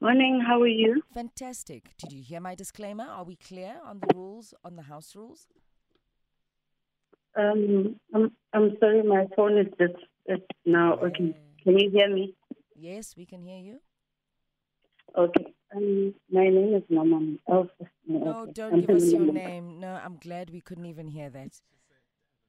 Morning, how are you? Fantastic. Did you hear my disclaimer? Are we clear on the rules, on the house rules? Um, I'm, I'm sorry, my phone is just it's now. Okay, can you hear me? Yes, we can hear you. Okay. Um, my name is Mama. Oh, No, okay. don't I'm give us your name. No, I'm glad we couldn't even hear that.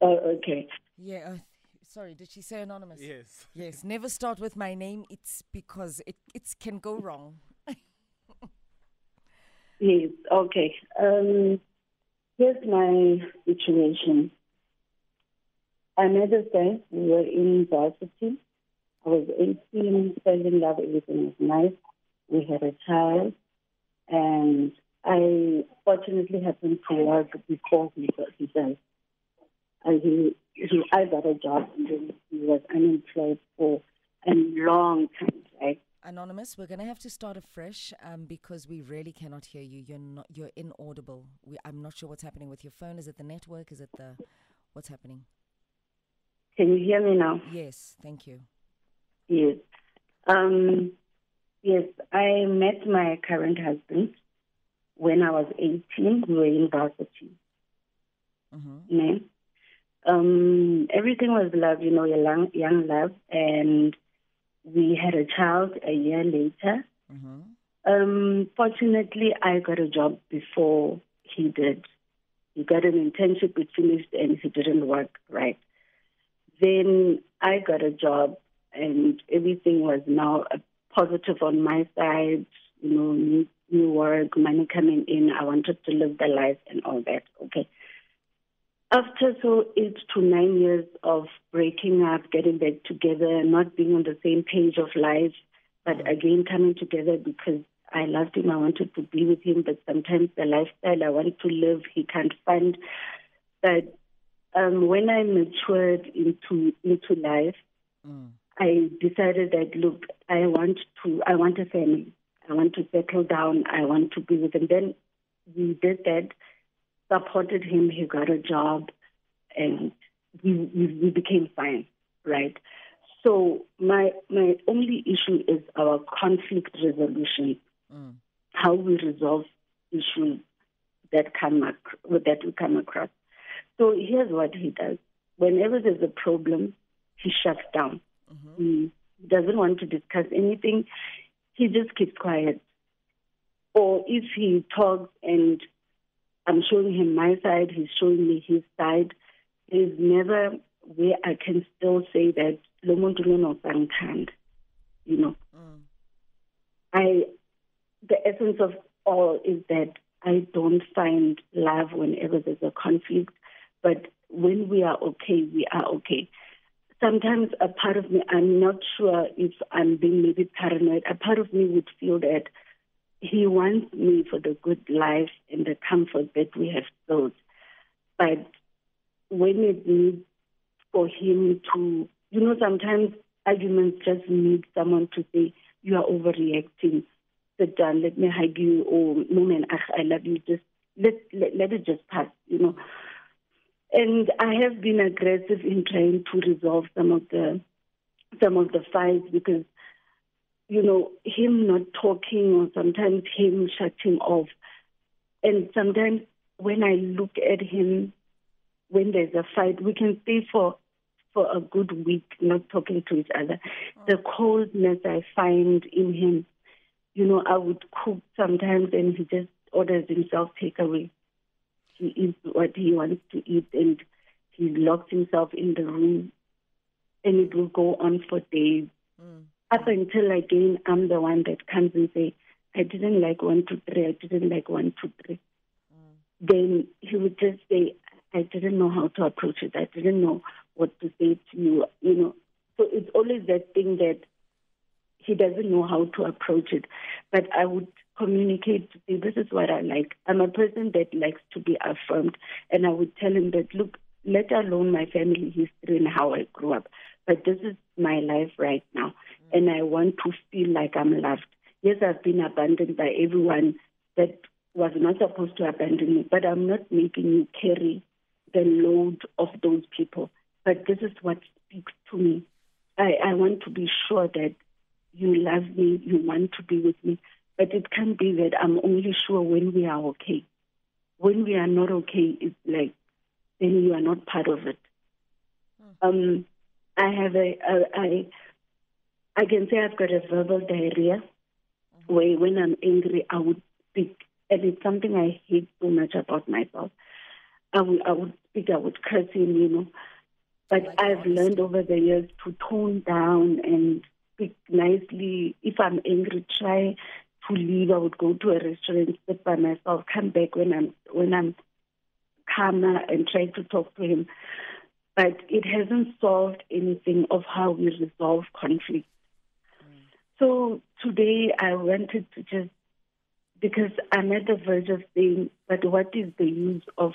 Oh, okay. Yeah, th- sorry, did she say anonymous? Yes. Yes, never start with my name. It's because it it can go wrong. Yes. Okay. Um, here's my situation. I met a friend. We were in varsity. I was 18, fell in love. Everything was nice. We had a child, and I fortunately happened to work before he got he died. And he, he, I got a job, and then he was unemployed for a long time, right? Anonymous, we're gonna have to start afresh um, because we really cannot hear you. You're not you're inaudible. We, I'm not sure what's happening with your phone. Is it the network? Is it the what's happening? Can you hear me now? Yes, thank you. Yes. Um, yes, I met my current husband when I was 18. We were in varsity. hmm Ne? Um, everything was love, you know, young, young love. And we had a child a year later. hmm Um, fortunately, I got a job before he did. He got an internship, it finished, and he didn't work right. Then I got a job, and everything was now a positive on my side. You know, new, new work, money coming in. I wanted to live the life and all that. Okay. After so eight to nine years of breaking up, getting back together, not being on the same page of life, but again coming together because I loved him, I wanted to be with him, but sometimes the lifestyle I want to live, he can't find. But um, when I matured into into life, Mm. I decided that look, I want to, I want a family. I want to settle down. I want to be with him. Then we did that, supported him. He got a job, and we we, we became fine, right? So my my only issue is our conflict resolution, Mm. how we resolve issues that come ac- that we come across. So here's what he does: whenever there's a problem, he shuts down. hmm He doesn't want to discuss anything. He just keeps quiet. Or if he talks and I'm showing him my side, he's showing me his side, there's never where I can still say that lo muntu lona usangithanda. You know, Mm. I the essence of all is that I don't find love whenever there's a conflict, but when we are okay, we are okay. Sometimes a part of me, I'm not sure if I'm being maybe paranoid. A part of me would feel that he wants me for the good life and the comfort that we have built. But when it needs for him to, you know, sometimes arguments just need someone to say, you are overreacting. Sit down, let me hug you, or no man, I love you. Just let, let let it just pass, you know. And I have been aggressive in trying to resolve some of the some of the fights because, you know, him not talking or sometimes him shutting off. And sometimes when I look at him, when there's a fight, we can stay for for a good week not talking to each other. The coldness I find in him, you know, I would cook sometimes and he just orders himself takeaway. He eats what he wants to eat and he locks himself in the room and it will go on for days. Mm. Up until again I'm the one that comes and say, I didn't like one, two, three, I didn't like one, two, three. Then he would just say, I didn't know how to approach it. I didn't know what to say to you, you know. So it's always that thing that he doesn't know how to approach it. But I would communicate to say, this is what I like. I'm a person that likes to be affirmed. And I would tell him that, look, let alone my family history and how I grew up. But this is my life right now. And I want to feel like I'm loved. Yes, I've been abandoned by everyone that was not supposed to abandon me, but I'm not making you carry the load of those people. But this is what speaks to me. I, I want to be sure that you love me, you want to be with me. But it can't be that I'm only sure when we are okay. When we are not okay, it's like then you are not part of it. Hmm. Um, I have a, a I I can say I've got a verbal diarrhea mm-hmm. where when I'm angry I would speak and it's something I hate so much about myself. I would I would speak, I would curse him, you know. But like I've honesty. learned over the years to tone down and speak nicely. If I'm angry, try to leave. I would go to a restaurant, sit by myself, come back when I'm when I'm calmer and try to talk to him. But it hasn't solved anything of how we resolve conflict. So today I wanted to just because I'm at the verge of saying, but what is the use of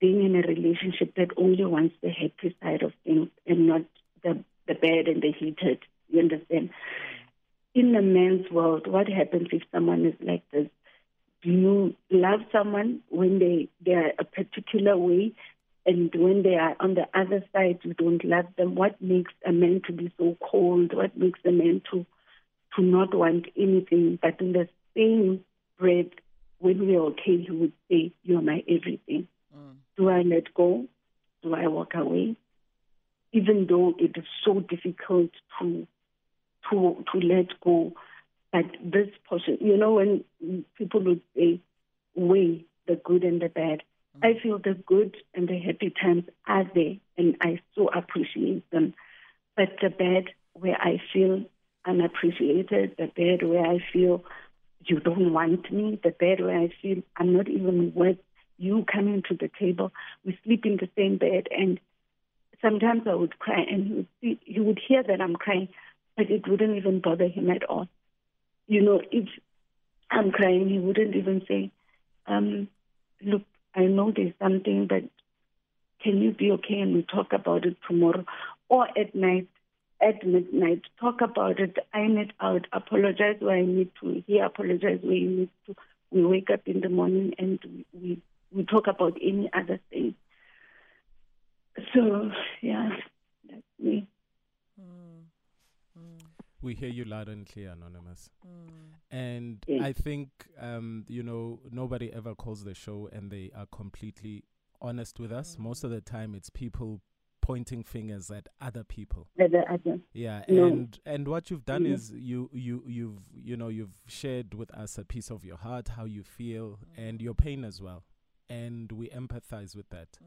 being in a relationship that only wants the happy side of things and not the the bad and the heated. You understand? In the man's world, what happens if someone is like this? Do you love someone when they they are a particular way, and when they are on the other side, you don't love them? What makes a man to be so cold? What makes a man to to not want anything? But in the same breath, when we're okay, he would say, "You're my everything." Do I let go? Do I walk away? Even though it is so difficult to to to let go, but this portion, you know, when people would say, weigh the good and the bad, mm-hmm. I feel the good and the happy times are there, and I so appreciate them. But the bad, where I feel unappreciated, the bad where I feel you don't want me, the bad where I feel I'm not even worth you coming to the table. We sleep in the same bed, and sometimes I would cry, and he would see, he would hear that I'm crying, but it wouldn't even bother him at all. You know, if I'm crying, he wouldn't even say, um, "Look, I know there's something, but can you be okay and we talk about it tomorrow?" Or at night, at midnight, talk about it, iron it out, apologize where I need to, he apologize where he needs to. We wake up in the morning and we we talk about any other thing. So, yeah, that's me. Mm. Mm. We hear you loud and clear, Anonymous. Mm. And yes. I think, um, you know, nobody ever calls the show and they are completely honest with us. Most of the time, it's people pointing fingers at other people. other. Yeah, no. and and what you've done mm-hmm. is you you you've you know you've shared with us a piece of your heart, how you feel, mm. and your pain as well and we empathize with that.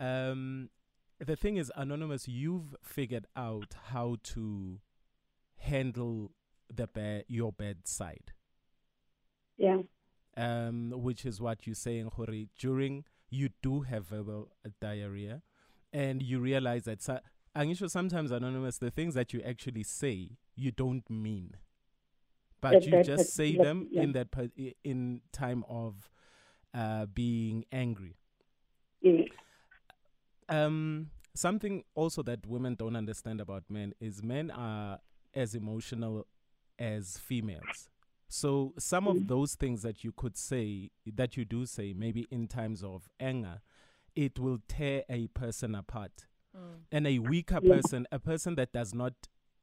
Mm. Um, the thing is, Anonymous, you've figured out how to handle the bad, your bedside. Yeah. Um, which is what you're saying, Hori. During you do have verbal diarrhea, and you realize that. So, sure sometimes anonymous, the things that you actually say, you don't mean, but that, you that, just that, say them yeah. in that in time of uh, being angry. Yes. Um, something also that women don't understand about men is men are as emotional as females. So some mm. of those things that you could say, that you do say, maybe in times of anger, it will tear a person apart. Mm. And a weaker yeah. person, a person that does not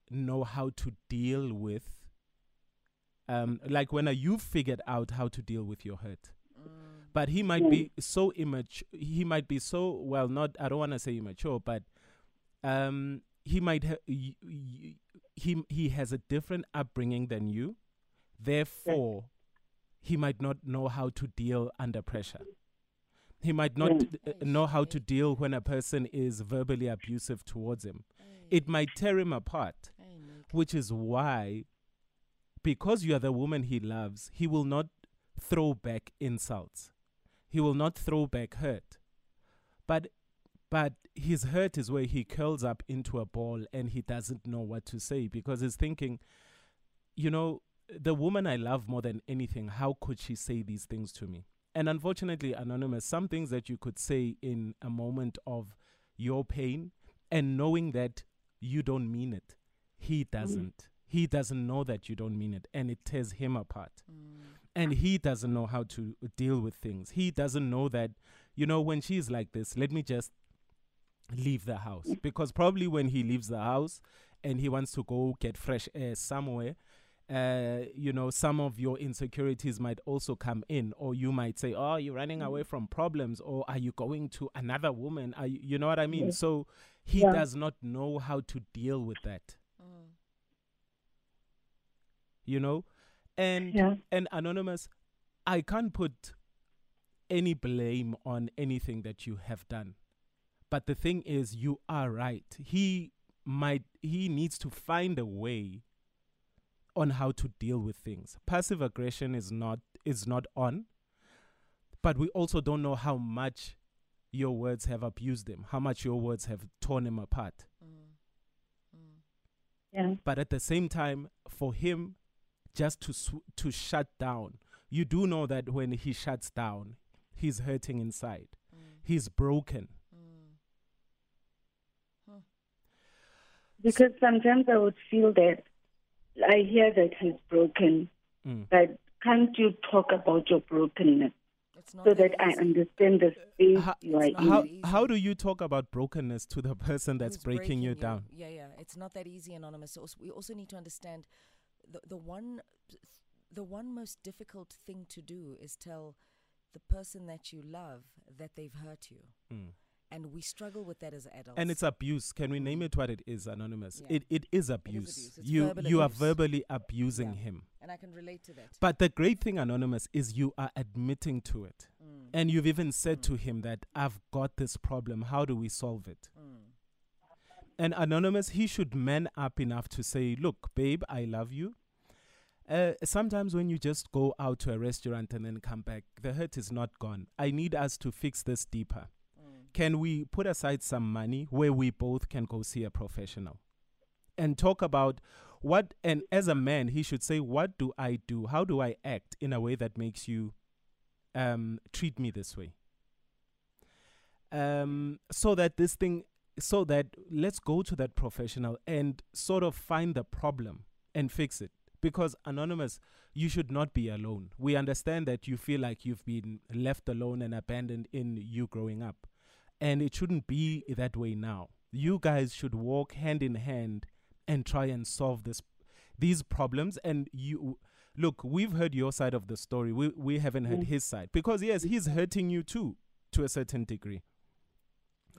know how to deal with, um, like when you figured out how to deal with your hurt, but he might be so immature. He might be so well. Not I don't want to say immature, but um, he might ha- he he has a different upbringing than you. Therefore, he might not know how to deal under pressure. He might not uh, know how to deal when a person is verbally abusive towards him. It might tear him apart, which is why, because you are the woman he loves, he will not throw back insults he will not throw back hurt. But but his hurt is where he curls up into a ball and he doesn't know what to say because he's thinking, you know, the woman I love more than anything, how could she say these things to me? And unfortunately, Anonymous, some things that you could say in a moment of your pain and knowing that you don't mean it, he doesn't. Mm. He doesn't know that you don't mean it, and it tears him apart. Mm and he doesn't know how to deal with things. He doesn't know that, you know, when she's like this, let me just leave the house. Because probably when he leaves the house and he wants to go get fresh air somewhere, uh, you know, some of your insecurities might also come in, or you might say, "Oh, you're running Mm. away from problems," or "Are you going to another woman?" Are you, you know what I mean? Yes. So he Yeah. does not know how to deal with that. Mm. You know, and Yeah. and anonymous, I can't put any blame on anything that you have done. But the thing is, you are right. He might he needs to find a way on how to deal with things. Passive aggression is not is not on, but we also don't know how much your words have abused him, how much your words have torn him apart. Mm. Mm. Yeah. But at the same time, for him, just to sw- to shut down, you do know that when he shuts down, he's hurting inside. Mm. He's broken. Mm. Because sometimes I would feel that I hear that he's broken, Mm. but can't you talk about your brokenness so that I understand the space How- you are in? How how do you talk about brokenness to the person that's who's breaking, you down? Yeah, yeah. It's not that easy, anonymous. Also, we also need to understand the the one the one most difficult thing to do is tell the person that you love that they've hurt you, Mm. And we struggle with that as adults. And it's abuse. Can we name it what it is, anonymous? Yeah. It it is abuse. abuse. It's You verbal you are verbally abusing Yeah. him. and I can relate to that. But the great thing, anonymous, is you are admitting to it, Mm. and you've even said Mm. to him that I've got this problem. How do we solve it? Mm. And anonymous, he should man up enough to say, "Look, babe, I love you." Uh, sometimes when you just go out to a restaurant and then come back, the hurt is not gone. I need us to fix this deeper. Can we put aside some money where we both can go see a professional and talk about what? And as a man, he should say, "What do I do? How do I act in a way that makes you um, treat me this way?" Um, so that this thing so that let's go to that professional and sort of find the problem and fix it because anonymous you should not be alone we understand that you feel like you've been left alone and abandoned in you growing up and it shouldn't be that way now you guys should walk hand in hand and try and solve this these problems and you look we've heard your side of the story we we haven't heard Mm. his side because yes he's hurting you too to a certain degree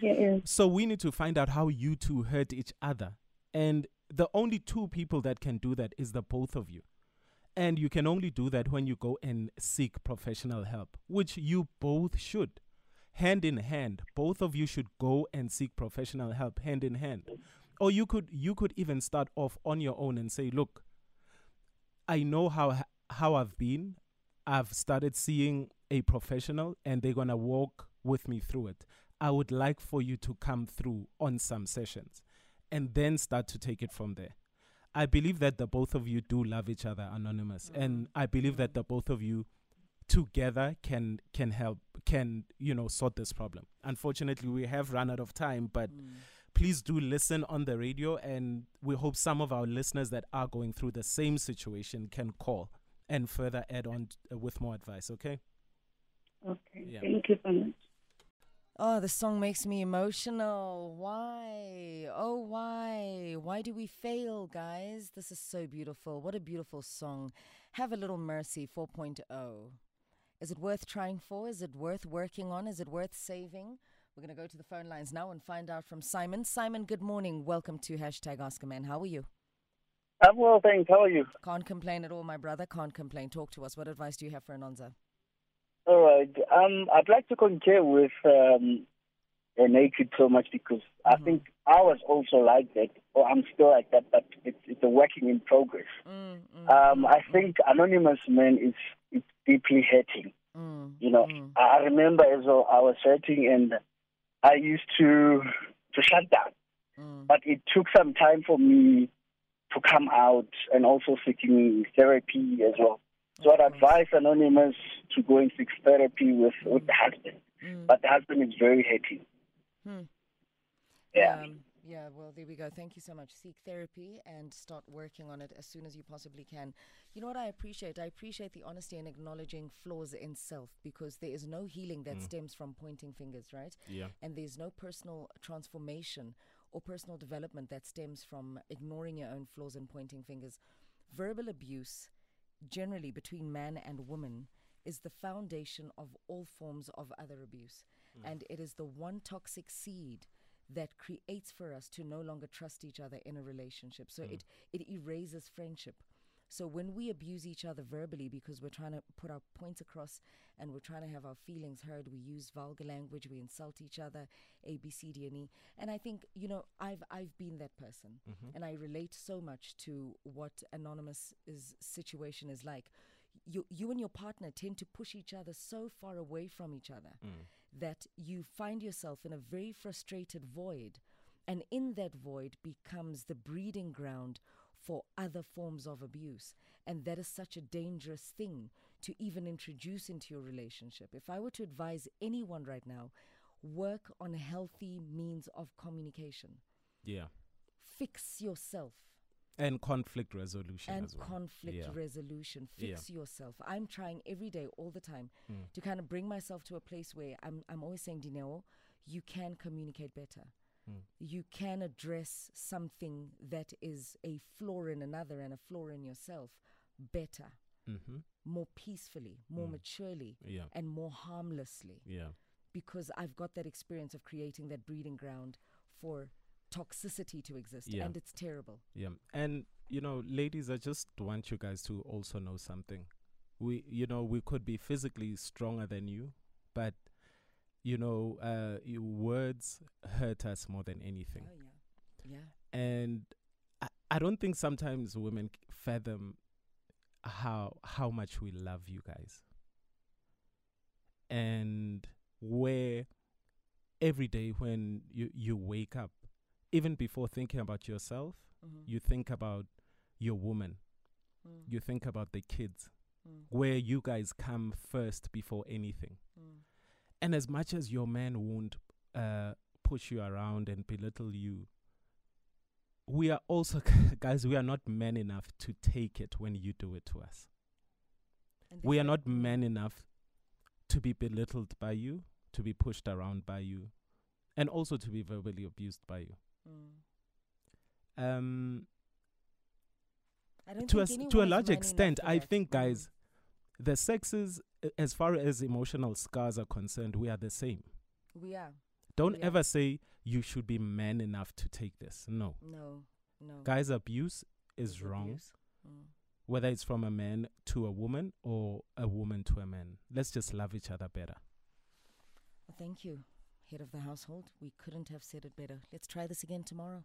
Yeah, yeah. so we need to find out how you two hurt each other. And the only two people that can do that is the both of you. And you can only do that when you go and seek professional help, which you both should. Hand in hand, both of you should go and seek professional help hand in hand. Or you could you could even start off on your own and say, "Look, I know how how I've been. I've started seeing a professional and they're going to walk with me through it. I would like for you to come through on some sessions and then start to take it from there. I believe that the both of you do love each other, Anonymous, and mm-hmm. I believe that the both of you together can can help can you know sort this problem. Unfortunately, we have run out of time, but Mm. please do listen on the radio, and we hope some of our listeners that are going through the same situation can call and further add on t- uh, with more advice. Okay. Okay. Yeah. Thank you so much. Oh, the song makes me emotional. Why? Oh, why? Why do we fail, guys? This is so beautiful. What a beautiful song. Have a little mercy 4.0. Is it worth trying for? Is it worth working on? Is it worth saving? We're going to go to the phone lines now and find out from Simon. Simon, good morning. Welcome to hashtag Ask a Man. How are you? I'm well, thanks. How are you? Can't complain at all, my brother. Can't complain. Talk to us. What advice do you have for Anonza? All right. Um, I'd like to concur with um, Naked so much because I Mhm. think I was also like that, or I'm still like that, but it's, it's a working in progress. Mm, mm, Um, mm, I mm, think Anonymous Man is it's deeply hurting. mm, You know, mm, I remember as well, I was hurting and I used to to shut down, mm, but it took some time for me to come out and also seeking therapy as well. So I'd advise Anonymous to go and seek therapy with, with the husband. Mm. But the husband is very hurting. Hmm. Yeah. Um, yeah, well, there we go. Thank you so much. Seek therapy and start working on it as soon as you possibly can. You know what I appreciate? I appreciate the honesty and acknowledging flaws in self because there is no healing that mm. stems from pointing fingers, right? Yeah. And there's no personal transformation or personal development that stems from ignoring your own flaws and pointing fingers. verbal abuse, generally between man and woman, is the foundation of all forms of other abuse. Mm. And it is the one toxic seed that creates for us to no longer trust each other in a relationship. So hmm. it, it erases friendship. So when we abuse each other verbally because we're trying to put our points across and we're trying to have our feelings heard, we use vulgar language, we insult each other, A, B, C, D, and E. And I think, you know, I've I've been that person. Mm-hmm. And I relate so much to what Anonymous is situation is like. You you and your partner tend to push each other so far away from each other mm. That you find yourself in a very frustrated void. And in that void becomes the breeding ground for other forms of abuse. And that is such a dangerous thing to even introduce into your relationship. If I were to advise anyone right now, work on a healthy means of communication. Yeah. Fix yourself And conflict resolution and well. conflict Yeah. resolution. Yeah. Fix yourself. I'm trying every day, all the time, Mm. to kind of bring myself to a place where I'm, I'm always saying, Dineo, you can communicate better. Mm. You can address something that is a flaw in another and a flaw in yourself better, Mm-hmm. more peacefully, more Mm. maturely, Yeah. and more harmlessly. Yeah. Because I've got that experience of creating that breeding ground for toxicity to exist. Yeah. And it's terrible. Yeah. And you know, ladies, I just want you guys to also know something. We you know, we could be physically stronger than you, but you know, uh your words hurt us more than anything. Oh, yeah. Yeah. And I, I don't think sometimes women fathom how how much we love you guys. And where every day when you, you wake up, even before thinking about yourself, Mhm. you think about your woman, Mm. you think about the kids, Mm. where you guys come first before anything. Mm. And as much as your man won't uh, push you around and belittle you, we are also, guys, we are not men enough to take it when you do it to us. We are not men enough to be belittled by you, to be pushed around by you, and also to be verbally abused by you. Um, I don't to a, to a large extent, I think, guys, the sexes, as far as emotional scars are concerned, we are the same. We are. Don't Yeah. ever say you should be man enough to take this. No. No. No. Guys, abuse is It's wrong, abuse. Mm. whether it's from a man to a woman or a woman to a man. Let's just love each other better. Thank you, head of the household. We couldn't have said it better. Let's try this again tomorrow.